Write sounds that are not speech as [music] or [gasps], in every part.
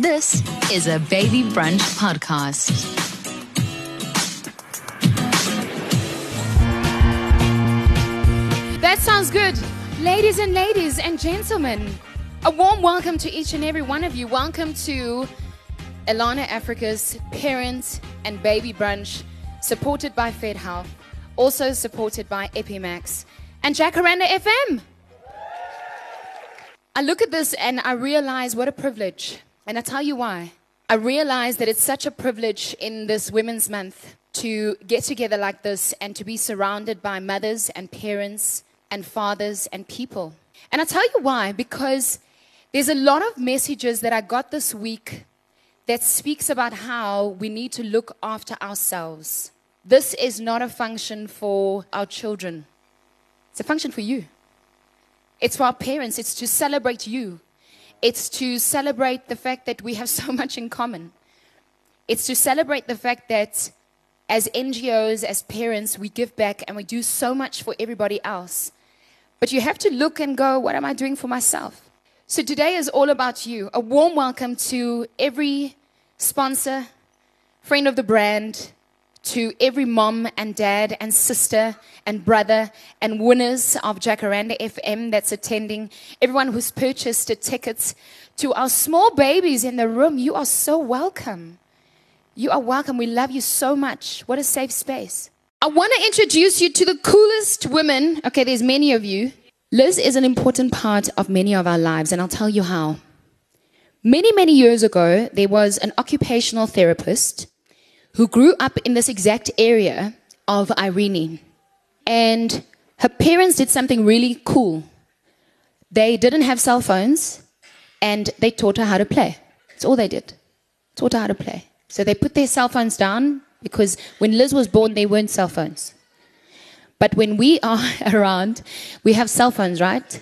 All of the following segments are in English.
This is a Baby Brunch podcast. That sounds good. Ladies and ladies and gentlemen, a warm welcome to each and every one of you. Welcome to Elana Afrika's Parent and Baby Brunch, supported by Fedhealth, also supported by Epimax and Jacaranda FM. I look at this and I realize what a privilege. And I tell you why. I realize that it's such a privilege in this Women's Month to get together like this and to be surrounded by mothers and parents and fathers and people. And I tell you why, because there's a lot of messages that I got this week that speaks about how we need to look after ourselves. This is not a function for our children, it's a function for you. It's for our parents, it's to celebrate you. It's to celebrate the fact that we have [laughs] so much in common. It's to celebrate the fact that as NGOs, as parents, we give back and we do so much for everybody else. But you have to look and go, what am I doing for myself? So today is all about you. A warm welcome to every sponsor, friend of the brand, to every mom and dad and sister and brother and winners of Jacaranda FM that's attending, everyone who's purchased the tickets, to our small babies in the room, you are so welcome. You are welcome. We love you so much. What a safe space. I want to introduce you to the coolest women. Okay, there's many of you. Liz is an important part of many of our lives, and I'll tell you how. Many, many years ago, there was an occupational therapist who grew up in this exact area of Irene. And her parents did something really cool. They didn't have cell phones and they taught her how to play. That's all they did. Taught her how to play. So they put their cell phones down because when Liz was born, there weren't cell phones. But when we are [laughs] around, we have cell phones, right?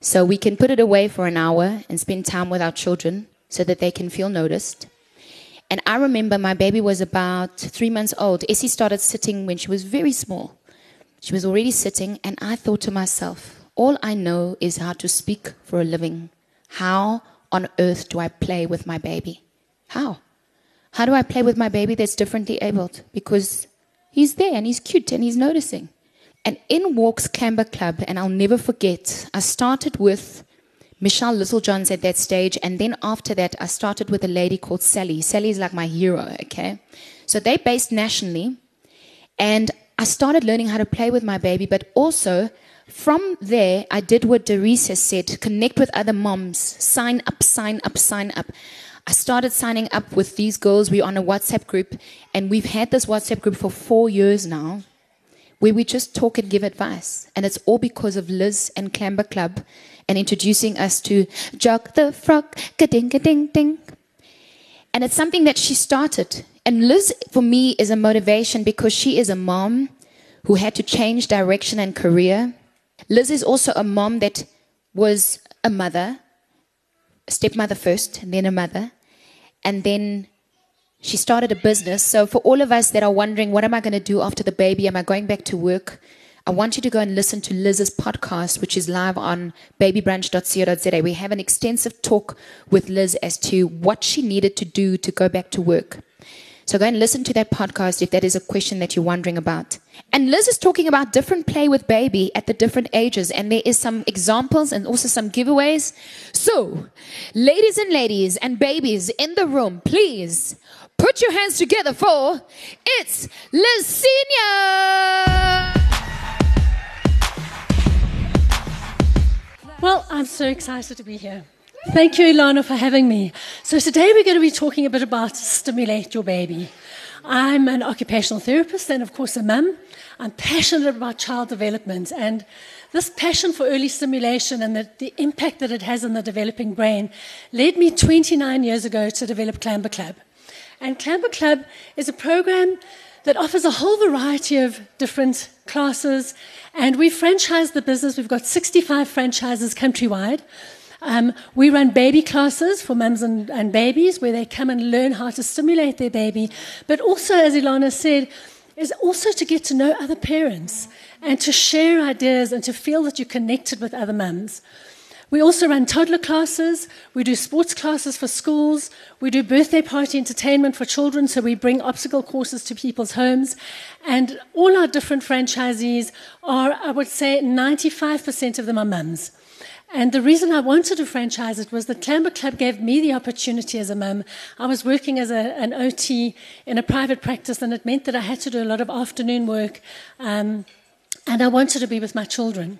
So we can put it away for an hour and spend time with our children so that they can feel noticed. And I remember my baby was about three months old. Essie started sitting when she was very small. She was already sitting, and I thought to myself, all I know is how to speak for a living. How on earth do I play with my baby? How? How do I play with my baby that's differently abled? Because he's there and he's cute and he's noticing. And in walks Clamber Club, and I'll never forget, I started with Michelle Littlejohns at that stage. And then after that, I started with a lady called Sally. Sally is like my hero, okay? So they based nationally. And I started learning how to play with my baby, but also from there, I did what Doris has said connect with other moms, sign up, sign up, sign up. I started signing up with these girls. We're on a WhatsApp group, and we've had this WhatsApp group for four years now where we just talk and give advice. And it's all because of Liz and Clamber Club and introducing us to Jog the Frog, ka-ding, ka-ding, ding. And it's something that she started. And Liz, for me, is a motivation because she is a mom who had to change direction and career. Liz is also a mom that was a mother, a stepmother first, and then a mother. And then she started a business. So, for all of us that are wondering, what am I going to do after the baby? Am I going back to work? I want you to go and listen to Liz's podcast, which is live on babybrunch.co.za. We have an extensive talk with Liz as to what she needed to do to go back to work. So go and listen to that podcast if that is a question that you're wondering about. And Liz is talking about different play with baby at the different ages, and there is some examples and also some giveaways. So, ladies and ladies and babies in the room, please put your hands together for it's Liz Senior. Well, I'm so excited to be here. Thank you, Elana, for having me. So, today we're going to be talking a bit about stimulate your baby. I'm an occupational therapist and, of course, a mum. I'm passionate about child development, and this passion for early stimulation and the, the impact that it has on the developing brain led me 29 years ago to develop Clamber Club. And Clamber Club is a program that offers a whole variety of different classes. And we franchise the business. We've got 65 franchises countrywide. Um, we run baby classes for mums and, and, babies where they come and learn how to stimulate their baby. But also, as Elana said, is also to get to know other parents and to share ideas and to feel that you're connected with other mums. We also run toddler classes. We do sports classes for schools. We do birthday party entertainment for children, so we bring obstacle courses to people's homes. And all our different franchisees are, I would say, 95% of them are mums. And the reason I wanted to franchise it was the Clamber Club gave me the opportunity as a mum. I was working as a, an OT in a private practice, and it meant that I had to do a lot of afternoon work. Um, and I wanted to be with my children.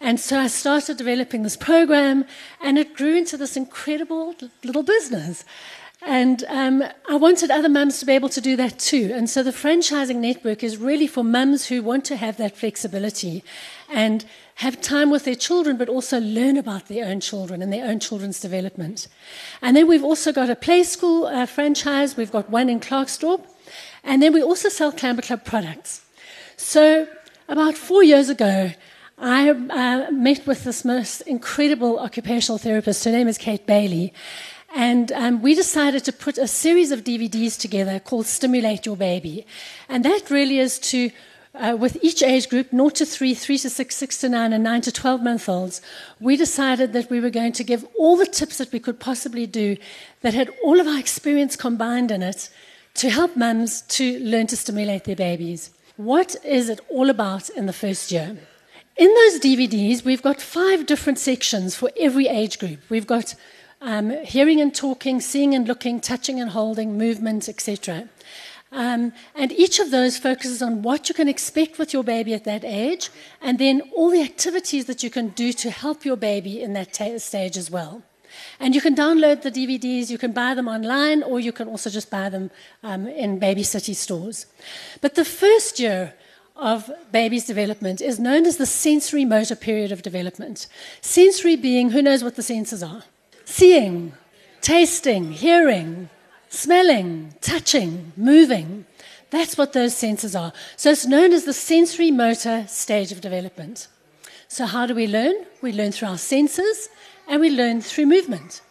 And so I started developing this program, and it grew into this incredible little business. And um, I wanted other mums to be able to do that too. And so the franchising network is really for mums who want to have that flexibility and have time with their children, but also learn about their own children and their own children's development. And then we've also got a play school uh, franchise. We've got one in Klerksdorp. And then we also sell Clamber Club products. So about four years ago, I uh, met with this most incredible occupational therapist. Her name is Kate Bailey. And um, we decided to put a series of DVDs together called Stimulate Your Baby. And that really is to, uh, with each age group, 0 to 3, 3 to 6, 6 to 9, and 9 to 12 month olds, we decided that we were going to give all the tips that we could possibly do that had all of our experience combined in it to help mums to learn to stimulate their babies. What is it all about in the first year? In those DVDs, we've got five different sections for every age group. We've got um, hearing and talking, seeing and looking, touching and holding, movement, etc. Um, and each of those focuses on what you can expect with your baby at that age, and then all the activities that you can do to help your baby in that t- stage as well. And you can download the DVDs, you can buy them online, or you can also just buy them um, in Baby City stores. But the first year of baby's development is known as the sensory motor period of development. Sensory being, who knows what the senses are? Seeing, tasting, hearing, smelling, touching, moving. That's what those senses are. So it's known as the sensory motor stage of development. So, how do we learn? We learn through our senses and we learn through movement.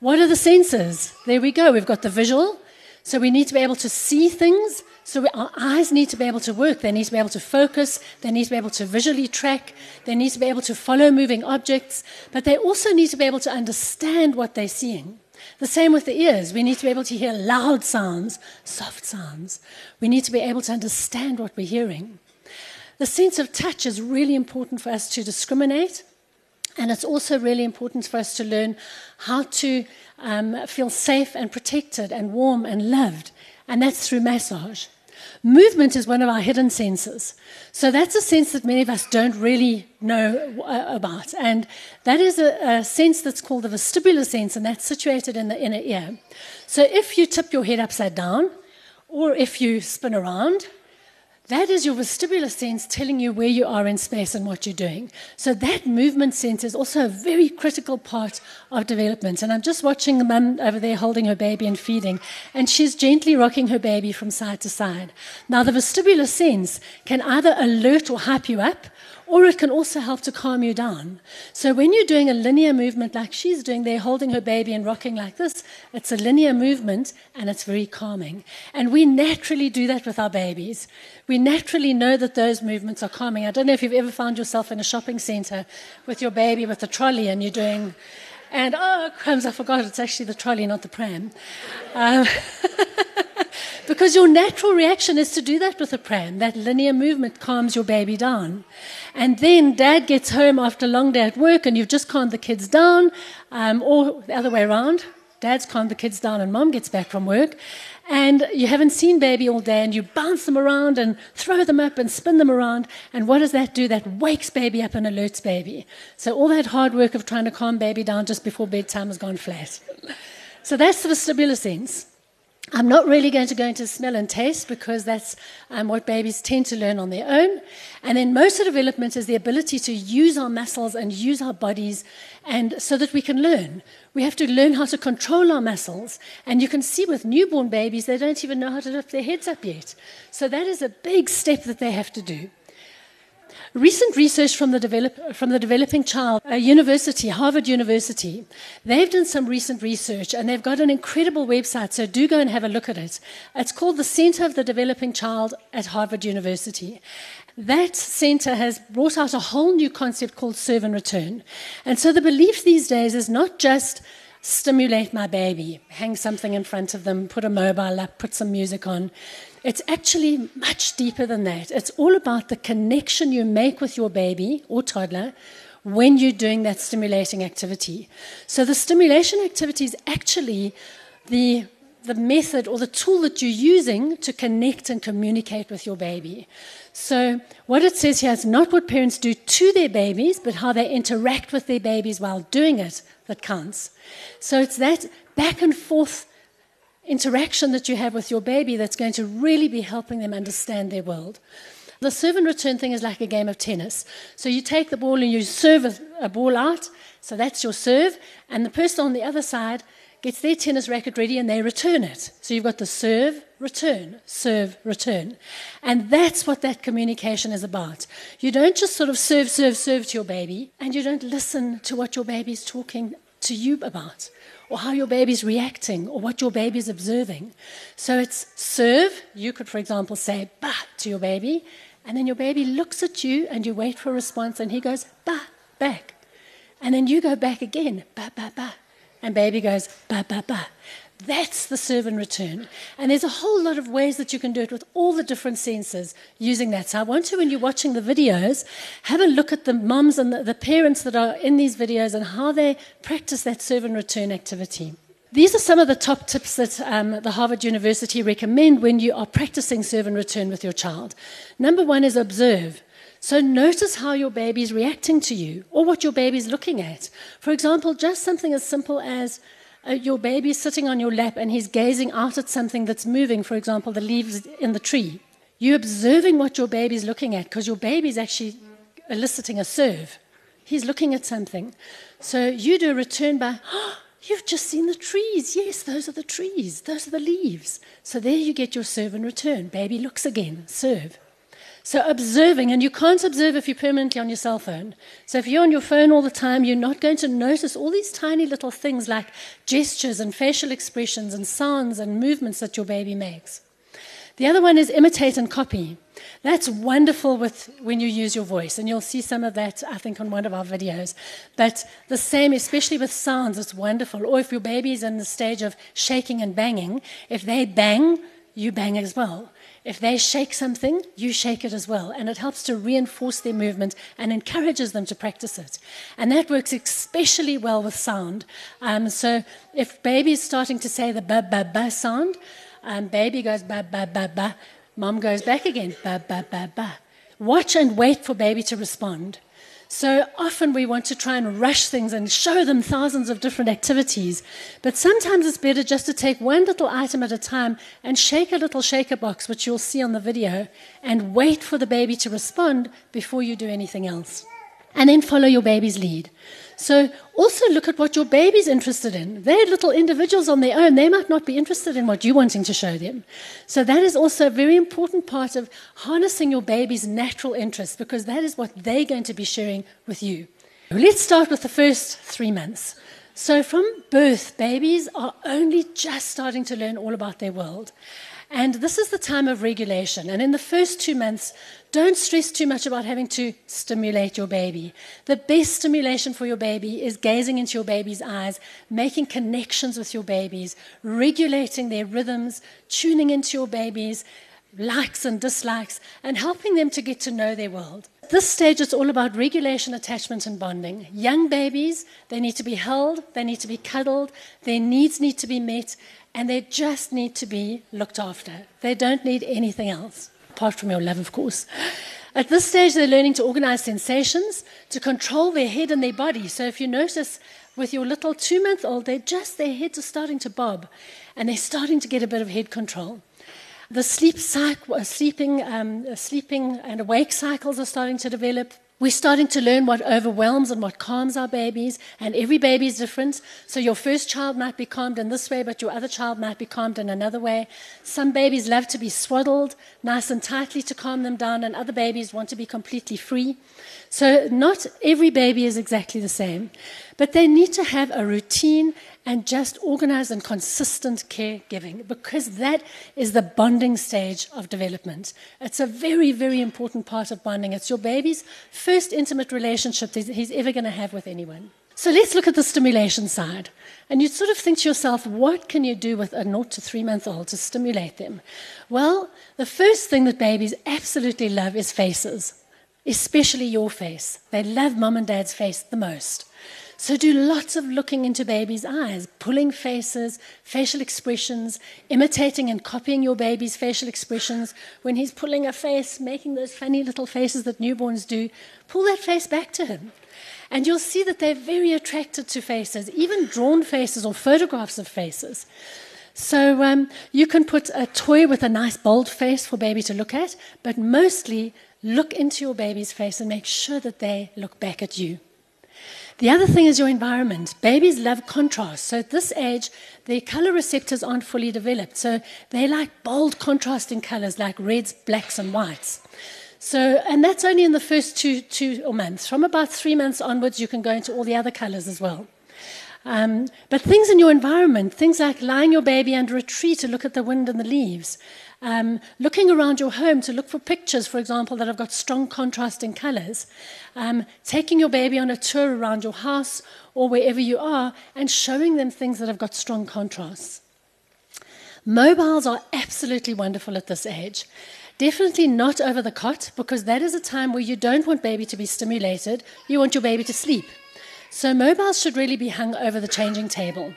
What are the senses? There we go. We've got the visual. So, we need to be able to see things so our eyes need to be able to work. They need to be able to focus. They need to be able to visually track. They need to be able to follow moving objects. But they also need to be able to understand what they're seeing. The same with the ears. We need to be able to hear loud sounds, soft sounds. We need to be able to understand what we're hearing. The sense of touch is really important for us to discriminate. And it's also really important for us to learn how to um, feel safe and protected and warm and loved. And that's through massage. Movement is one of our hidden senses. So that's a sense that many of us don't really know uh, about. And that is a, a, sense that's called the vestibular sense, and that's situated in the inner ear. So if you tip your head upside down, or if you spin around, that is your vestibular sense telling you where you are in space and what you're doing. So that movement sense is also a very critical part of development. And I'm just watching the mum over there holding her baby and feeding, and she's gently rocking her baby from side to side. Now, the vestibular sense can either alert or hype you up, or it can also help to calm you down. So when you're doing a linear movement like she's doing there, holding her baby and rocking like this, it's a linear movement and it's very calming. And we naturally do that with our babies. We naturally know that those movements are calming. I don't know if you've ever found yourself in a shopping center with your baby with a trolley and you're doing, and oh, crumbs, I forgot, it's actually the trolley, not the pram. Um, [laughs] Because your natural reaction is to do that with a pram. That linear movement calms your baby down. And then dad gets home after a long day at work and you've just calmed the kids down, um, or the other way around. Dad's calmed the kids down and mom gets back from work. And you haven't seen baby all day and you bounce them around and throw them up and spin them around. And what does that do? That wakes baby up and alerts baby. So all that hard work of trying to calm baby down just before bedtime has gone flat. So that's the vestibular sense. I'm not really going to go into smell and taste because that's um, what babies tend to learn on their own. And then motor development is the ability to use our muscles and use our bodies and so that we can learn. We have to learn how to control our muscles. And you can see with newborn babies, they don't even know how to lift their heads up yet. So that is a big step that they have to do. Recent research from the, develop, from the Developing Child uh, University, Harvard University, they've done some recent research and they've got an incredible website, so do go and have a look at it. It's called the Center of the Developing Child at Harvard University. That center has brought out a whole new concept called serve and return. And so the belief these days is not just stimulate my baby, hang something in front of them, put a mobile up, put some music on. It's actually much deeper than that. It's all about the connection you make with your baby or toddler when you're doing that stimulating activity. So the stimulation activity is actually the the method or the tool that you're using to connect and communicate with your baby. So, what it says here is not what parents do to their babies, but how they interact with their babies while doing it that counts. So, it's that back and forth interaction that you have with your baby that's going to really be helping them understand their world. The serve and return thing is like a game of tennis. So you take the ball and you serve a, ball out, so that's your serve, and the person on the other side gets their tennis racket ready and they return it. So you've got the serve, return, serve, return. And that's what that communication is about. You don't just sort of serve, serve, serve to your baby, and you don't listen to what your baby's talking to you about or how your baby's reacting or what your baby's observing. So it's serve. You could, for example, say ba to your baby, and then your baby looks at you and you wait for a response, and he goes ba back. And then you go back again, ba ba ba. And baby goes ba ba ba. That's the serve and return. And there's a whole lot of ways that you can do it with all the different senses using that. So I want to, when you're watching the videos, have a look at the moms and the, the parents that are in these videos and how they practice that serve and return activity. These are some of the top tips that um, the Harvard University recommend when you are practicing serve and return with your child. Number one is observe. So notice how your baby is reacting to you or what your baby is looking at. For example, just something as simple as uh, your baby sitting on your lap and he's gazing out at something that's moving, for example, the leaves in the tree. You're observing what your baby's looking at because your baby's actually eliciting a serve. He's looking at something. So you do a return by, oh, you've just seen the trees. Yes, those are the trees. Those are the leaves. So there you get your serve and return. Baby looks again, serve. So, observing, and you can't observe if you're permanently on your cell phone. So, if you're on your phone all the time, you're not going to notice all these tiny little things like gestures and facial expressions and sounds and movements that your baby makes. The other one is imitate and copy. That's wonderful with when you use your voice, and you'll see some of that, I think, on one of our videos. But the same, especially with sounds, it's wonderful. Or if your baby's in the stage of shaking and banging, if they bang, you bang as well. If they shake something, you shake it as well. And it helps to reinforce their movement and encourages them to practice it. And that works especially well with sound. Um, so if baby is starting to say the ba ba ba sound, um, baby goes ba ba ba ba, mom goes back again, ba ba ba ba. Watch and wait for baby to respond. So often we want to try and rush things and show them thousands of different activities. But sometimes it's better just to take one little item at a time and shake a little shaker box, which you'll see on the video, and wait for the baby to respond before you do anything else. And then follow your baby's lead. So also look at what your baby's interested in. They're little individuals on their own. They might not be interested in what you're wanting to show them. So that is also a very important part of harnessing your baby's natural interests because that is what they're going to be sharing with you. Let's start with the first three months. So from birth, babies are only just starting to learn all about their world. And this is the time of regulation. And in the first two months, don't stress too much about having to stimulate your baby. The best stimulation for your baby is gazing into your baby's eyes, making connections with your babies, regulating their rhythms, tuning into your baby's likes and dislikes, and helping them to get to know their world. This stage, it's all about regulation, attachment, and bonding. Young babies, they need to be held, they need to be cuddled, their needs need to be met, and they just need to be looked after. They don't need anything else, apart from your love, of course. At this stage, they're learning to organize sensations, to control their head and their body. So if you notice with your little two month old, they're just, their heads are starting to bob and they're starting to get a bit of head control. The sleep cycle, uh, sleeping, um, uh, sleeping and awake cycles are starting to develop. We're starting to learn what overwhelms and what calms our babies, and every baby is different. So, your first child might be calmed in this way, but your other child might be calmed in another way. Some babies love to be swaddled nice and tightly to calm them down, and other babies want to be completely free. So, not every baby is exactly the same, but they need to have a routine and just organized and consistent caregiving because that is the bonding stage of development. It's a very, very important part of bonding. It's your baby's first intimate relationship that he's ever going to have with anyone. So let's look at the stimulation side. And you sort of think to yourself, what can you do with a 0 to 3 month old to stimulate them? Well, the first thing that babies absolutely love is faces, especially your face. They love mom and dad's face the most. So do lots of looking into babies' eyes, pulling faces, facial expressions, imitating and copying your baby's facial expressions. When he's pulling a face, making those funny little faces that newborns do, pull that face back to him. And you'll see that they're very attracted to faces, even drawn faces or photographs of faces. So um, you can put a toy with a nice bold face for baby to look at, but mostly look into your baby's face and make sure that they look back at you. The other thing is your environment. Babies love contrast. So at this age, their color receptors aren't fully developed. So they like bold contrasting colors like reds, blacks, and whites. So, and that's only in the first two, two months. From about three months onwards, you can go into all the other colors as well. Um, but things in your environment, things like lying your baby under a tree to look at the wind and the leaves, um, looking around your home to look for pictures, for example, that have got strong contrasting colors, um, taking your baby on a tour around your house or wherever you are, and showing them things that have got strong contrasts. Mobiles are absolutely wonderful at this age. Definitely not over the cot, because that is a time where you don't want baby to be stimulated, you want your baby to sleep. So mobiles should really be hung over the changing table.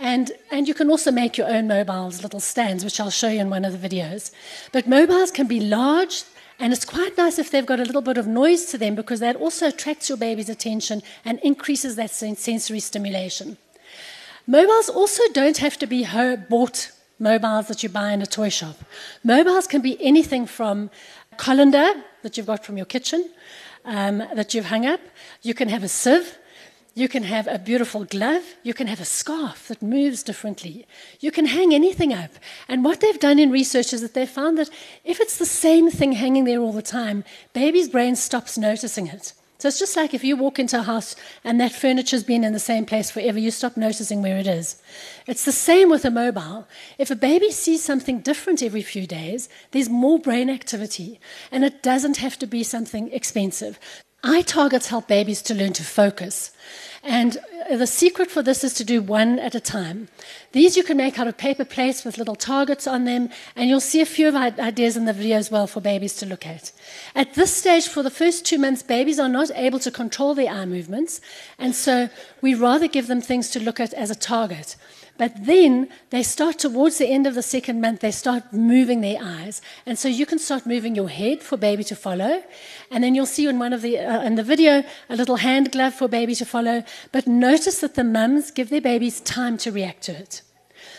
And, and you can also make your own mobiles, little stands, which I'll show you in one of the videos. But mobiles can be large, and it's quite nice if they've got a little bit of noise to them because that also attracts your baby's attention and increases that sensory stimulation. Mobiles also don't have to be bought mobiles that you buy in a toy shop. Mobiles can be anything from a colander that you've got from your kitchen um, that you've hung up. You can have a sieve. You can have a beautiful glove. You can have a scarf that moves differently. You can hang anything up. And what they've done in research is that they've found that if it's the same thing hanging there all the time, baby's brain stops noticing it. So it's just like if you walk into a house and that furniture's been in the same place forever, you stop noticing where it is. It's the same with a mobile. If a baby sees something different every few days, there's more brain activity, and it doesn't have to be something expensive. Eye targets help babies to learn to focus. And uh, the secret for this is to do one at a time. These you can make out of paper plates with little targets on them, and you'll see a few of our ideas in the video as well for babies to look at. At this stage, for the first two months, babies are not able to control their eye movements, and so we rather give them things to look at as a target. But then they start towards the end of the second month, they start moving their eyes. And so you can start moving your head for baby to follow. And then you'll see in one of the, uh, in the video a little hand glove for baby to follow. But notice that the mums give their babies time to react to it.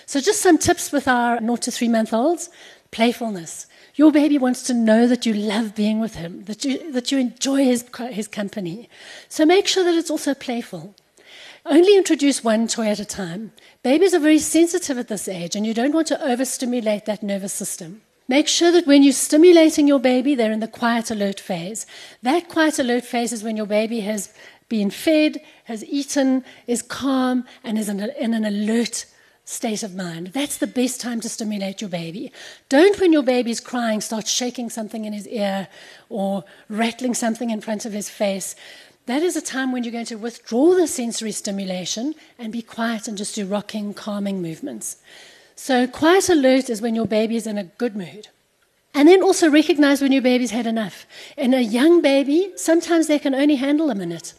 So just some tips with our 0 to 3 month olds playfulness. Your baby wants to know that you love being with him, that you, that you enjoy his, his company. So make sure that it's also playful. Only introduce one toy at a time. Babies are very sensitive at this age, and you don't want to overstimulate that nervous system. Make sure that when you're stimulating your baby, they're in the quiet alert phase. That quiet alert phase is when your baby has been fed, has eaten, is calm, and is in, an alert state of mind. That's the best time to stimulate your baby. Don't, when your baby's crying, start shaking something in his ear or rattling something in front of his face. That is a time when you're going to withdraw the sensory stimulation and be quiet and just do rocking, calming movements. So, quiet alert is when your baby is in a good mood. And then also recognize when your baby's had enough. In a young baby, sometimes they can only handle a minute,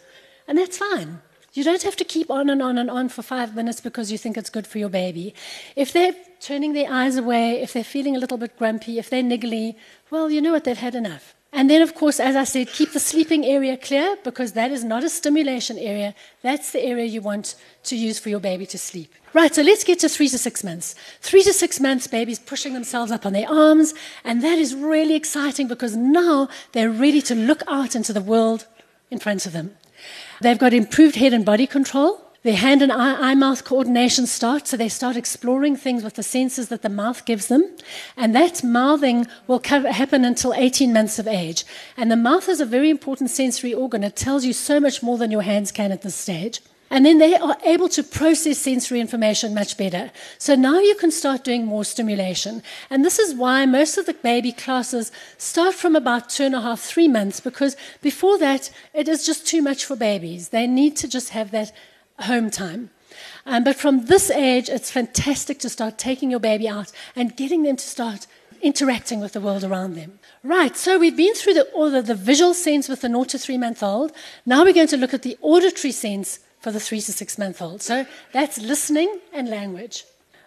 and that's fine. You don't have to keep on and on and on for five minutes because you think it's good for your baby. If they're turning their eyes away, if they're feeling a little bit grumpy, if they're niggly, well, you know what, they've had enough. And then, of course, as I said, keep the sleeping area clear because that is not a stimulation area. That's the area you want to use for your baby to sleep. Right, so let's get to three to six months. Three to six months, babies pushing themselves up on their arms, and that is really exciting because now they're ready to look out into the world in front of them. They've got improved head and body control. Their hand and eye, mouth coordination starts, so they start exploring things with the senses that the mouth gives them. And that mouthing will happen until 18 months of age. And the mouth is a very important sensory organ. It tells you so much more than your hands can at this stage. And then they are able to process sensory information much better. So now you can start doing more stimulation. And this is why most of the baby classes start from about two and a half, three months, because before that, it is just too much for babies. They need to just have that home time. Um, but from this age, it's fantastic to start taking your baby out and getting them to start interacting with the world around them. Right, so we've been through the, all the, the visual sense with the 0 to 3 month old. Now we're going to look at the auditory sense for the three to six month old. So that's listening and language.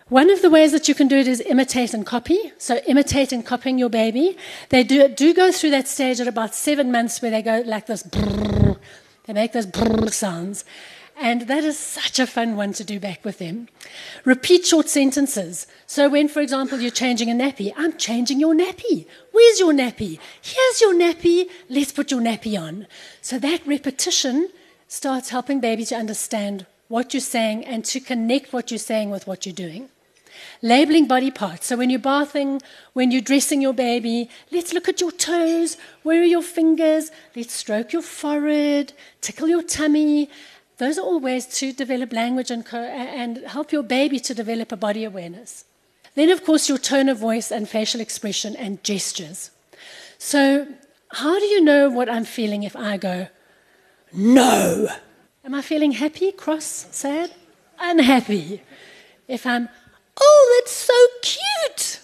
One of the ways that you can do it is imitate and copy. So imitate and copying your baby. They do, do go through that stage at about seven months where they go like this. Brrr, they make those brrr sounds. And that is such a fun one to do back with them. Repeat short sentences. So, when, for example, you're changing a nappy, I'm changing your nappy. Where's your nappy? Here's your nappy. Let's put your nappy on. So, that repetition starts helping baby to understand what you're saying and to connect what you're saying with what you're doing. Labeling body parts. So when you're bathing, when you're dressing your baby, let's look at your toes. Where are your fingers? Let's stroke your forehead, tickle your tummy. Those are all ways to develop language and, co- and help your baby to develop a body awareness. Then, of course, your tone of voice and facial expression and gestures. So, how do you know what I'm feeling if I go, no. Am I feeling happy, cross, sad? Unhappy. If I'm, oh, that's so cute,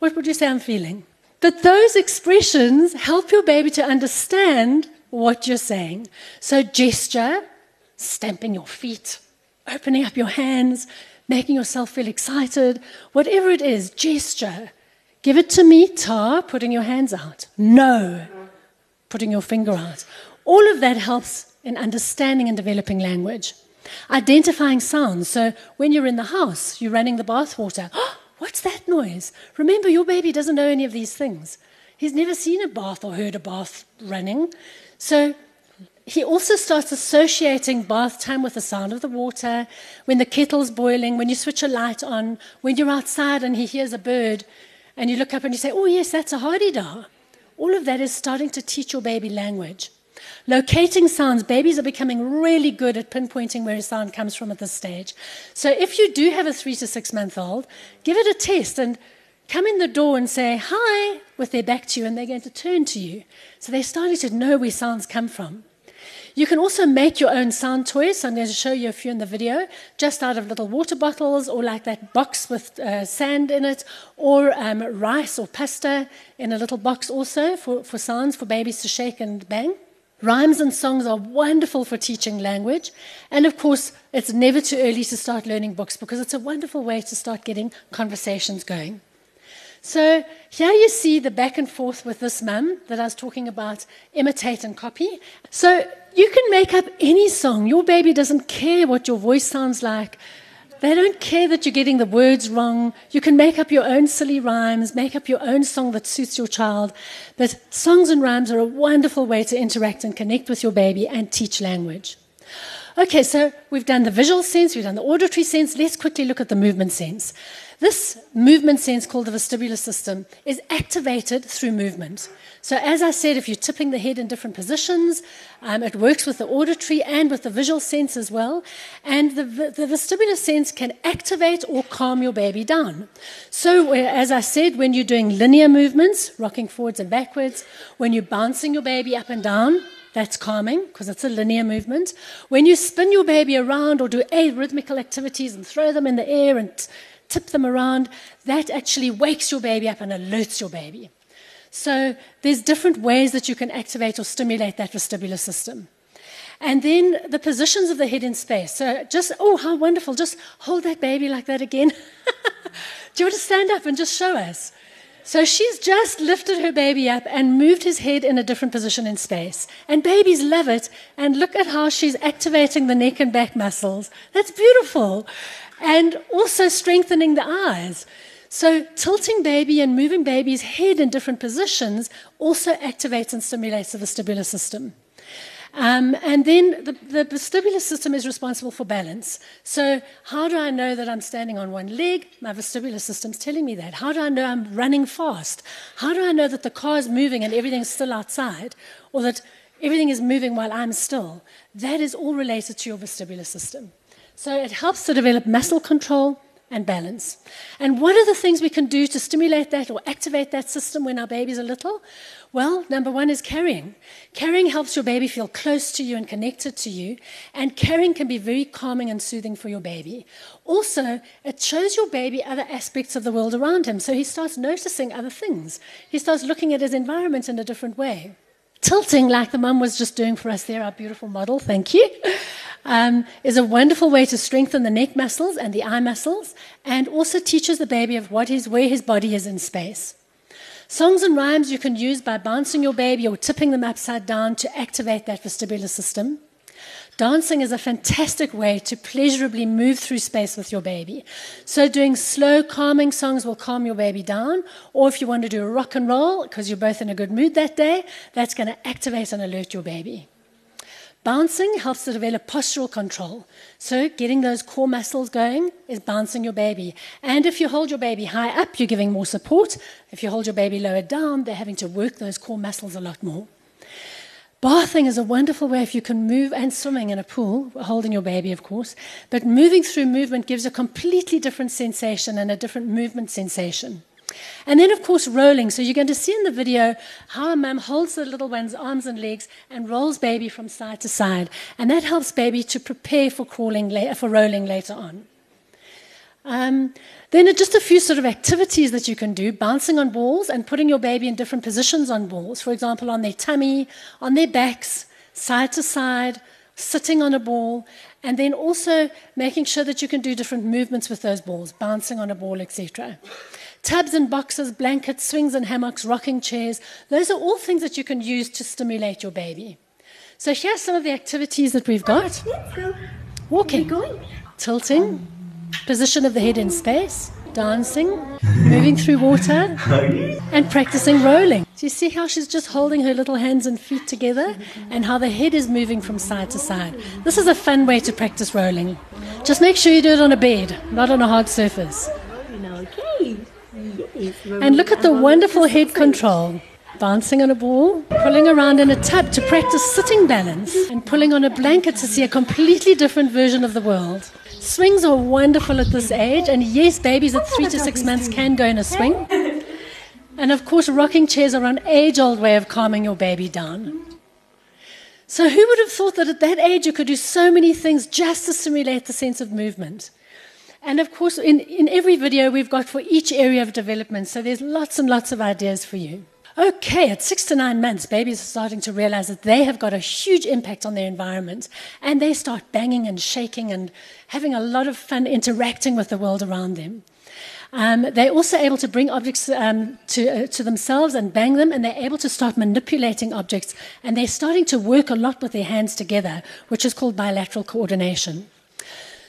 what would you say I'm feeling? But those expressions help your baby to understand what you're saying. So, gesture, stamping your feet, opening up your hands, making yourself feel excited, whatever it is, gesture. Give it to me, ta, putting your hands out. No, putting your finger out. All of that helps in understanding and developing language. Identifying sounds. So when you're in the house, you're running the bathwater. Oh, [gasps] what's that noise? Remember, your baby doesn't know any of these things. He's never seen a bath or heard a bath running. So he also starts associating bath time with the sound of the water, when the kettle's boiling, when you switch a light on, when you're outside and he hears a bird, and you look up and you say, Oh, yes, that's a hadeda. All of that is starting to teach your baby language. Locating sounds, babies are becoming really good at pinpointing where a sound comes from at this stage. So if you do have a three to six month old, give it a test and come in the door and say hi with their back to you, and they're going to turn to you. So they're starting to know where sounds come from. You can also make your own sound toys. So I'm going to show you a few in the video, just out of little water bottles or like that box with uh, sand in it, or um, rice or pasta in a little box also for, for sounds for babies to shake and bang. Rhymes and songs are wonderful for teaching language. And of course, it's never too early to start learning books because it's a wonderful way to start getting conversations going. So here you see the back and forth with this mum that I was talking about, imitate and copy. So you can make up any song. Your baby doesn't care what your voice sounds like. They don't care that you're getting the words wrong. You can make up your own silly rhymes, make up your own song that suits your child. But songs and rhymes are a wonderful way to interact and connect with your baby and teach language. Okay, so we've done the visual sense, we've done the auditory sense. Let's quickly look at the movement sense. This movement sense called the vestibular system is activated through movement. So, as I said, if you're tipping the head in different positions, um, it works with the auditory and with the visual sense as well. And the, the vestibular sense can activate or calm your baby down. So, as I said, when you're doing linear movements, rocking forwards and backwards, when you're bouncing your baby up and down, that's calming because it's a linear movement. When you spin your baby around or do arrhythmical activities and throw them in the air and tip them around, that actually wakes your baby up and alerts your baby. So there's different ways that you can activate or stimulate that vestibular system. And then the positions of the head in space. So just, oh, how wonderful. Just hold that baby like that again. [laughs] Do you want to stand up and just show us? So she's just lifted her baby up and moved his head in a different position in space. And babies love it. And look at how she's activating the neck and back muscles. That's beautiful. And also strengthening the eyes. So tilting baby and moving baby's head in different positions also activates and stimulates the vestibular system. Um, and then the, the, vestibular system is responsible for balance. So, how do I know that I'm standing on one leg? My vestibular system's telling me that. How do I know I'm running fast? How do I know that the car is moving and everything's still outside? Or that everything is moving while I'm still? That is all related to your vestibular system. So, it helps to develop muscle control, and balance. And what are the things we can do to stimulate that or activate that system when our babies are little? Well, number one is carrying. Carrying helps your baby feel close to you and connected to you, and carrying can be very calming and soothing for your baby. Also, it shows your baby other aspects of the world around him, so he starts noticing other things. He starts looking at his environment in a different way. Tilting, like the mum was just doing for us there, our beautiful model, thank you, um, is a wonderful way to strengthen the neck muscles and the eye muscles, and also teaches the baby of what is, where his body is in space. Songs and rhymes you can use by bouncing your baby or tipping them upside down to activate that vestibular system. Dancing is a fantastic way to pleasurably move through space with your baby. So, doing slow, calming songs will calm your baby down. Or if you want to do a rock and roll because you're both in a good mood that day, that's going to activate and alert your baby. Bouncing helps to develop postural control. So, getting those core muscles going is bouncing your baby. And if you hold your baby high up, you're giving more support. If you hold your baby lower down, they're having to work those core muscles a lot more. Bathing is a wonderful way if you can move and swimming in a pool, holding your baby, of course. But moving through movement gives a completely different sensation and a different movement sensation. And then, of course, rolling. So you're going to see in the video how a mum holds the little one's arms and legs and rolls baby from side to side. And that helps baby to prepare for crawling, for rolling later on. Um, then just a few sort of activities that you can do, bouncing on balls and putting your baby in different positions on balls. For example, on their tummy, on their backs, side to side, sitting on a ball, and then also making sure that you can do different movements with those balls, bouncing on a ball, etc. Tubs and boxes, blankets, swings and hammocks, rocking chairs, those are all things that you can use to stimulate your baby. So here's some of the activities that we've got. Walking, tilting, position of the head in space, dancing, moving through water, and practicing rolling. Do you see how she's just holding her little hands and feet together and how the head is moving from side to side? This is a fun way to practice rolling. Just make sure you do it on a bed, not on a hard surface. And look at the wonderful head control. Bouncing on a ball, pulling around in a tub to practice sitting balance, and pulling on a blanket to see a completely different version of the world. Swings are wonderful at this age, and yes, babies at three to six months can go in a swing. And of course, rocking chairs are an age old way of calming your baby down. So, who would have thought that at that age you could do so many things just to stimulate the sense of movement? And of course, in, in every video we've got for each area of development, so there's lots and lots of ideas for you. Okay, at six to nine months, babies are starting to realize that they have got a huge impact on their environment, and they start banging and shaking and having a lot of fun interacting with the world around them. Um, they're also able to bring objects um, to, uh, to themselves and bang them, and they're able to start manipulating objects, and they're starting to work a lot with their hands together, which is called bilateral coordination.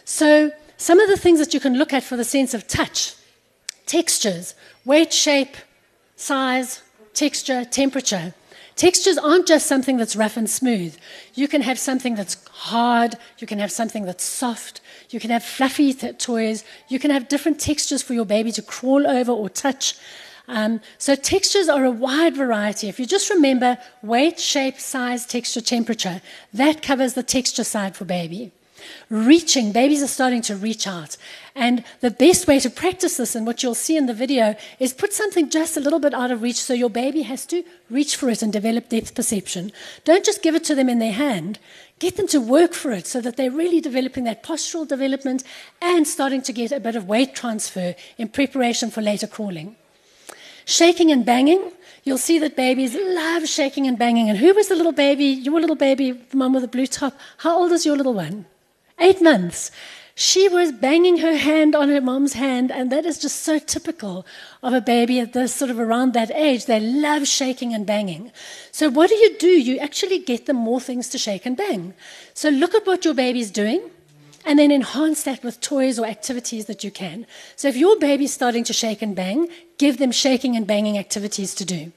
So, some of the things that you can look at for the sense of touch textures, weight, shape, size, texture, temperature. Textures aren't just something that's rough and smooth. You can have something that's hard, you can have something that's soft, you can have fluffy toys, you can have different textures for your baby to crawl over or touch. Um, so, textures are a wide variety. If you just remember weight, shape, size, texture, temperature, that covers the texture side for baby reaching. Babies are starting to reach out. And the best way to practice this, and what you'll see in the video, is put something just a little bit out of reach so your baby has to reach for it and develop depth perception. Don't just give it to them in their hand. Get them to work for it so that they're really developing that postural development and starting to get a bit of weight transfer in preparation for later crawling. Shaking and banging. You'll see that babies love shaking and banging. And who was the little baby? Your little baby, the mum with the blue top. How old is your little one? Eight months. She was banging her hand on her mom's hand, and that is just so typical of a baby at this sort of around that age. They love shaking and banging. So, what do you do? You actually get them more things to shake and bang. So, look at what your baby's doing and then enhance that with toys or activities that you can. So if your baby's starting to shake and bang, give them shaking and banging activities to do.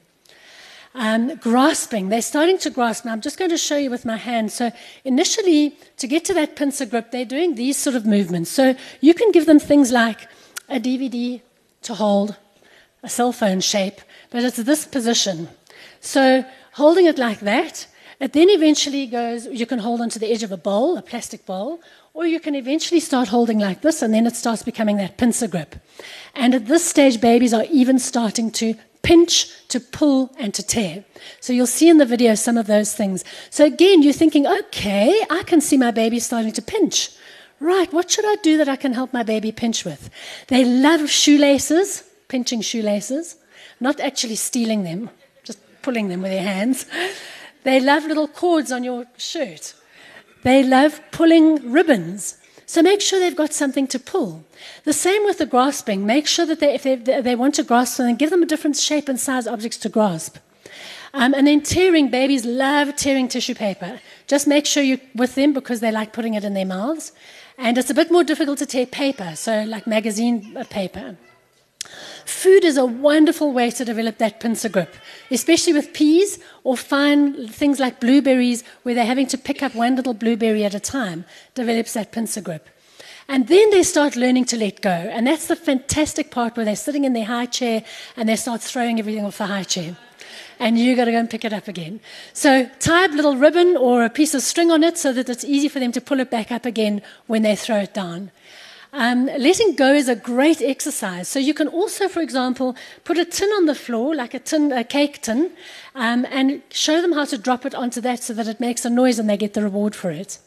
Um, grasping, they're starting to grasp. Now I'm just going to show you with my hand. So initially, to get to that pincer grip, they're doing these sort of movements. So you can give them things like a DVD to hold, a cell phone shape, but it's this position. So holding it like that, it then eventually goes, you can hold onto the edge of a bowl, a plastic bowl, or you can eventually start holding like this, and then it starts becoming that pincer grip. And at this stage, babies are even starting to pinch, to pull, and to tear. So you'll see in the video some of those things. So again, you're thinking, okay, I can see my baby starting to pinch. Right, what should I do that I can help my baby pinch with? They love shoelaces, pinching shoelaces, not actually stealing them, just pulling them with their hands. They love little cords on your shirt. They love pulling ribbons. So make sure they've got something to pull. The same with the grasping. Make sure that they, if they, they want to grasp something, give them a different shape and size objects to grasp. Um, and then tearing, babies love tearing tissue paper. Just make sure you're with them because they like putting it in their mouths. And it's a bit more difficult to tear paper, so like magazine paper. Food is a wonderful way to develop that pincer grip, especially with peas or fine things like blueberries, where they're having to pick up one little blueberry at a time, develops that pincer grip. And then they start learning to let go. And that's the fantastic part where they're sitting in their high chair and they start throwing everything off the high chair. And you got to go and pick it up again. So tie a little ribbon or a piece of string on it so that it's easy for them to pull it back up again when they throw it down. Um, letting go is a great exercise. So you can also, for example, put a tin on the floor, like a tin, a cake tin, um, and show them how to drop it onto that so that it makes a noise and they get the reward for it.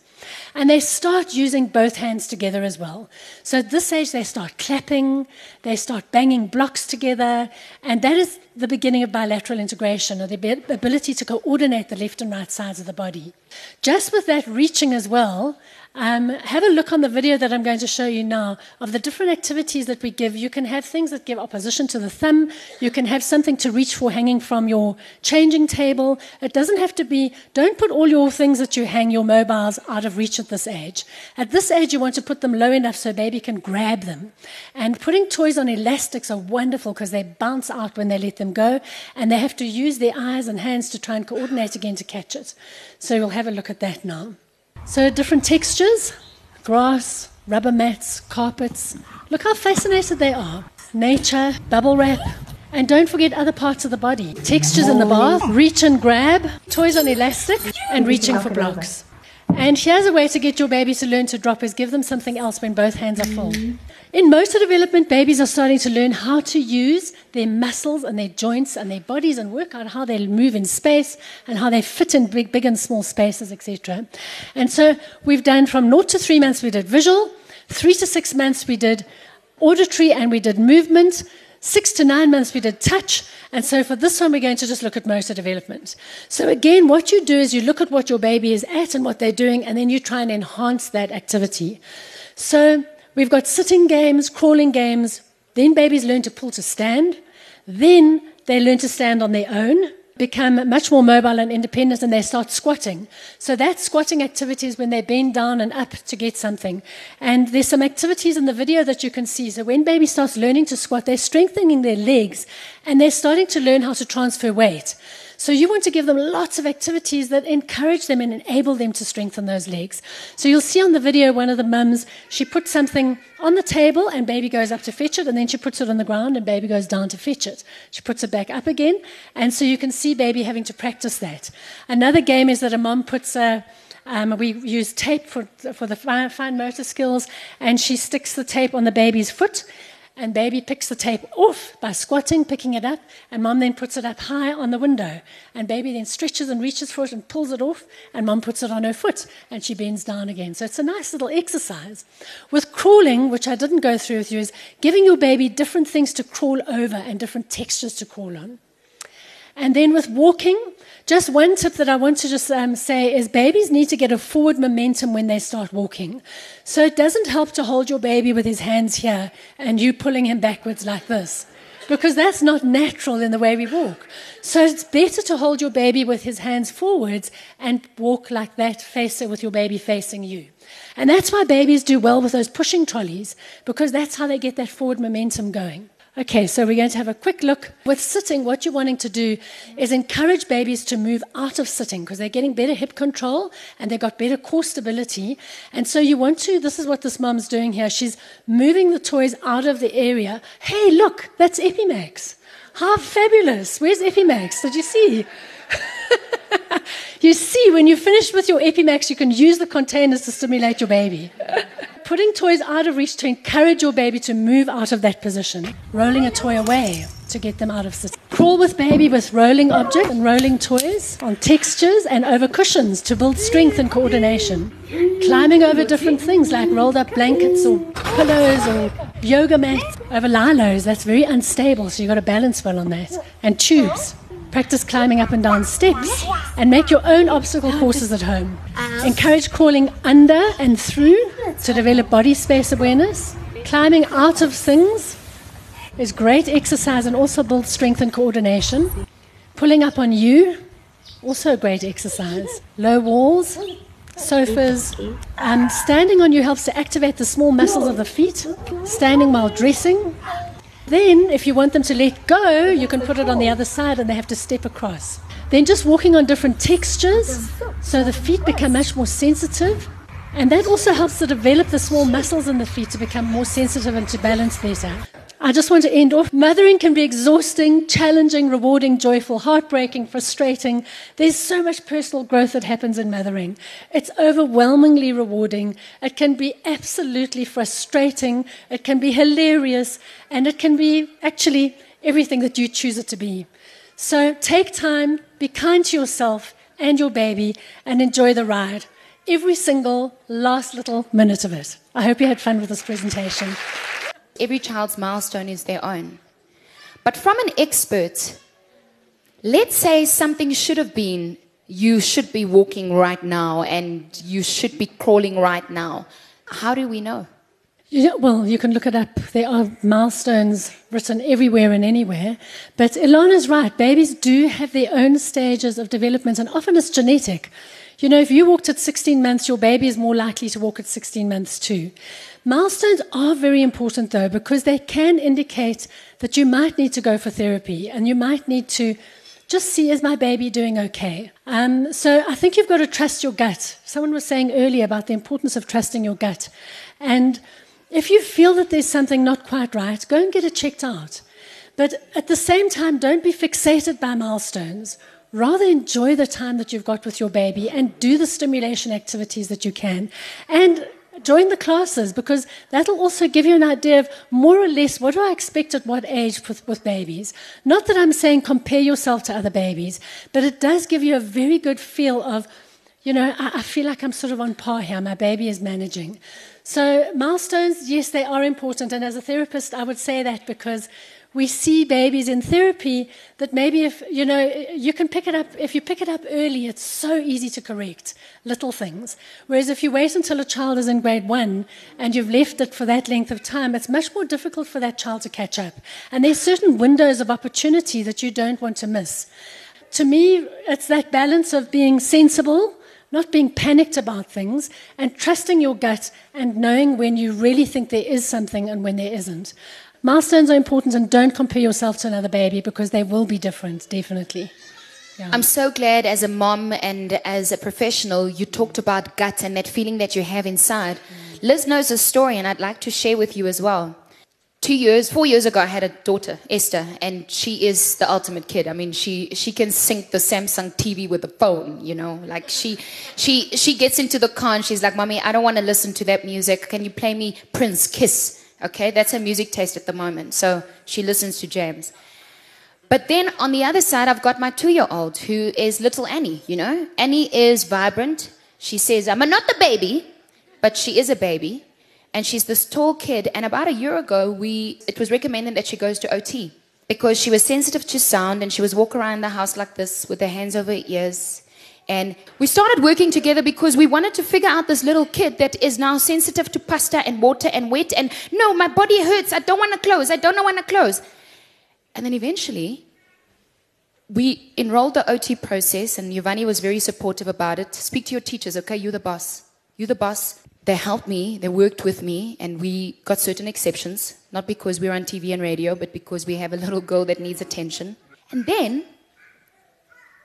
And they start using both hands together as well. So at this age, they start clapping, they start banging blocks together, and that is the beginning of bilateral integration, or the ability to coordinate the left and right sides of the body. Just with that reaching as well, um, have a look on the video that I'm going to show you now of the different activities that we give. You can have things that give opposition to the thumb. You can have something to reach for hanging from your changing table. It doesn't have to be, don't put all your things that you hang, your mobiles, out of reach at this age. At this age, you want to put them low enough so baby can grab them. And putting toys on elastics are wonderful because they bounce out when they let them go, and they have to use their eyes and hands to try and coordinate again to catch it. So we'll have a look at that now. So, different textures grass, rubber mats, carpets. Look how fascinated they are. Nature, bubble wrap. And don't forget other parts of the body. Textures in the bath, reach and grab, toys on elastic, and reaching for blocks. And here's a way to get your baby to learn to drop is give them something else when both hands are full. Mm-hmm. In motor development, babies are starting to learn how to use their muscles and their joints and their bodies and work out how they move in space and how they fit in big, big and small spaces, etc. And so we've done from naught to three months, we did visual, three to six months, we did auditory and we did movement, six to nine months, we did touch. And so for this one, we're going to just look at motor development. So again, what you do is you look at what your baby is at and what they're doing, and then you try and enhance that activity. So We've got sitting games, crawling games. Then babies learn to pull to stand. Then they learn to stand on their own, become much more mobile and independent, and they start squatting. So that squatting activity is when they bend down and up to get something. And there's some activities in the video that you can see. So when baby starts learning to squat, they're strengthening their legs and they're starting to learn how to transfer weight. So you want to give them lots of activities that encourage them and enable them to strengthen those legs. So you'll see on the video one of the mums, she puts something on the table and baby goes up to fetch it, and then she puts it on the ground and baby goes down to fetch it. She puts it back up again, and so you can see baby having to practice that. Another game is that a mom puts a um, we use tape for, for the fine motor skills, and she sticks the tape on the baby's foot, and baby picks the tape off by squatting, picking it up, and mom then puts it up high on the window. And baby then stretches and reaches for it and pulls it off, and mom puts it on her foot, and she bends down again. So it's a nice little exercise. With crawling, which I didn't go through with you, is giving your baby different things to crawl over and different textures to crawl on. And then with walking, Just one tip that I want to just um, say is babies need to get a forward momentum when they start walking. So it doesn't help to hold your baby with his hands here and you pulling him backwards like this because that's not natural in the way we walk. So it's better to hold your baby with his hands forwards and walk like that, face it with your baby facing you. And that's why babies do well with those pushing trolleys, because that's how they get that forward momentum going. Okay, so we're going to have a quick look. With sitting, what you're wanting to do is encourage babies to move out of sitting because they're getting better hip control and they've got better core stability. And so you want to, this is what this mom's doing here. She's moving the toys out of the area. Hey, look, that's Epimax. How fabulous. Where's Epimax? Did you see? [laughs] [laughs] you see, when you're finished with your Epimax, you can use the containers to stimulate your baby [laughs] putting toys out of reach to encourage your baby to move out of that position, rolling a toy away to get them out of sit. Crawl with baby with rolling objects and rolling toys on textures and over cushions to build strength and coordination. Climbing over different things like rolled up blankets or pillows or yoga mats over lilos. That's very unstable, so you've got to balance well on that. And tubes. Practice climbing up and down steps and make your own obstacle courses at home. Encourage crawling under and through to develop body space awareness. Climbing out of things is great exercise and also builds strength and coordination. Pulling up on you, also a great exercise. Low walls, sofas. Um, standing on you helps to activate the small muscles of the feet. Standing while dressing then, if you want them to let go, you can put it on the other side and they have to step across. Then, just walking on different textures so the feet become much more sensitive. And that also helps to develop the small muscles in the feet to become more sensitive and to balance better. I just want to end off. Mothering can be exhausting, challenging, rewarding, joyful, heartbreaking, frustrating. There's so much personal growth that happens in mothering. It's overwhelmingly rewarding. It can be absolutely frustrating. It can be hilarious. And it can be actually everything that you choose it to be. So take time, be kind to yourself and your baby, and enjoy the ride. Every single last little minute of it. I hope you had fun with this presentation every child's milestone is their own. But from an expert, let's say something should have been you should be walking right now and you should be crawling right now. How do we know? Yeah, well, you can look it up. There are milestones written everywhere and anywhere. But Elana's right. Babies do have their own stages of development, and often it's genetic. You know, if you walked at 16 months, your baby is more likely to walk at 16 months too. Milestones are very important though because they can indicate that you might need to go for therapy and you might need to just see is my baby doing okay. Um, so I think you've got to trust your gut. Someone was saying earlier about the importance of trusting your gut. And if you feel that there's something not quite right, go and get it checked out. But at the same time, don't be fixated by milestones. Rather enjoy the time that you've got with your baby and do the stimulation activities that you can. And join the classes because that'll also give you an idea of more or less what do I expect at what age with, with babies. Not that I'm saying compare yourself to other babies, but it does give you a very good feel of, you know, I, I feel like I'm sort of on par here. My baby is managing. So, milestones, yes, they are important. And as a therapist, I would say that because we see babies in therapy that maybe if you know you can pick it up if you pick it up early it's so easy to correct little things. Whereas if you wait until a child is in grade 1 and you've left it for that length of time it's much more difficult for that child to catch up. And there's certain windows of opportunity that you don't want to miss. To me it's that balance of being sensible not being panicked about things, and trusting your gut and knowing when you really think there is something and when there isn't. Milestones are important and don't compare yourself to another baby because they will be different, definitely. Yeah. I'm so glad as a mom and as a professional, you talked about gut and that feeling that you have inside. Mm. Liz knows a story, and I'd like to share with you as well. Two years, four years ago, I had a daughter, Esther, and she is the ultimate kid. I mean, she, she can sync the Samsung TV with the phone, you know. Like, she, she, she gets into the car and she's like, Mommy, I don't want to listen to that music. Can you play me Prince Kiss? Okay, that's her music taste at the moment. So she listens to James. But then on the other side, I've got my two year old who is little Annie, you know. Annie is vibrant. She says, I'm not the baby, but she is a baby. And she's this tall kid. And about a year ago, we, it was recommended that she goes to OT because she was sensitive to sound and she was walking around the house like this with her hands over her ears. And we started working together because we wanted to figure out this little kid that is now sensitive to pasta and water and wet. And no, my body hurts. I don't want to close. I don't know want to close. And then eventually, we enrolled the OT process, and Giovanni was very supportive about it. Speak to your teachers, okay? You're the boss. You're the boss. They helped me, they worked with me, and we got certain exceptions. Not because we're on TV and radio, but because we have a little girl that needs attention. And then,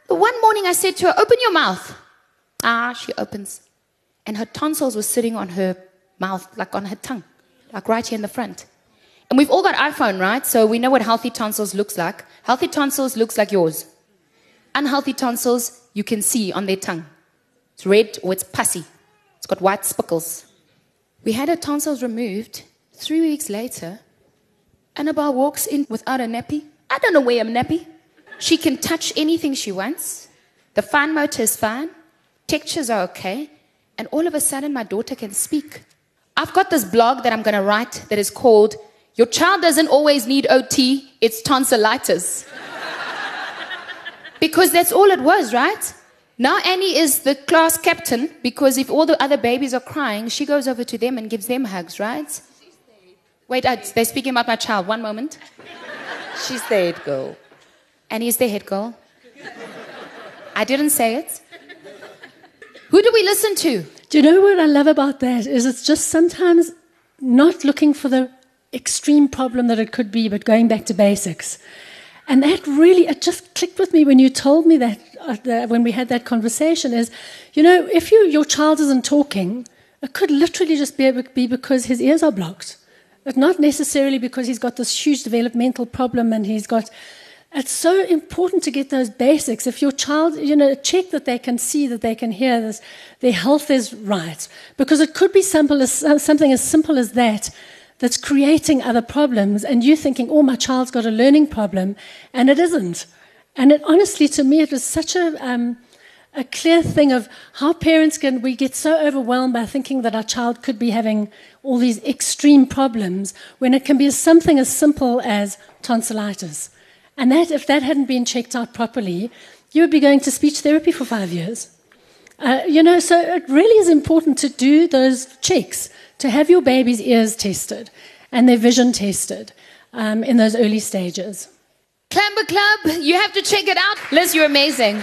the one morning I said to her, Open your mouth. Ah, she opens. And her tonsils were sitting on her mouth, like on her tongue, like right here in the front. And we've all got iPhone, right? So we know what healthy tonsils looks like. Healthy tonsils looks like yours. Unhealthy tonsils you can see on their tongue. It's red or it's pussy. It's got white spickles. We had her tonsils removed. Three weeks later, Annabelle walks in without a nappy. I don't know where a nappy. She can touch anything she wants. The fine motor is fine. Textures are okay. And all of a sudden, my daughter can speak. I've got this blog that I'm going to write that is called Your Child Doesn't Always Need OT, It's Tonsillitis. [laughs] because that's all it was, right? Now Annie is the class captain because if all the other babies are crying, she goes over to them and gives them hugs, right? Wait, they're speaking about my child. One moment. She's the head girl. Annie is the head girl. I didn't say it. Who do we listen to? Do you know what I love about that? Is it's just sometimes not looking for the extreme problem that it could be, but going back to basics. And that really, it just clicked with me when you told me that, uh, when we had that conversation is, you know, if you, your child isn't talking, it could literally just be, be because his ears are blocked. But not necessarily because he's got this huge developmental problem and he's got, it's so important to get those basics. If your child, you know, check that they can see, that they can hear, this, their health is right. Because it could be simple as, something as simple as that that's creating other problems, and you thinking, oh, my child's got a learning problem, and it isn't. And it, honestly, to me, it was such a, um, a clear thing of how parents can, we get so overwhelmed by thinking that our child could be having all these extreme problems when it can be something as simple as tonsillitis. And that, if that hadn't been checked out properly, you would be going to speech therapy for five years. Uh, you know, so it really is important to do those checks to have your baby's ears tested and their vision tested um, in those early stages. Clamber Club, you have to check it out. Liz, you're amazing.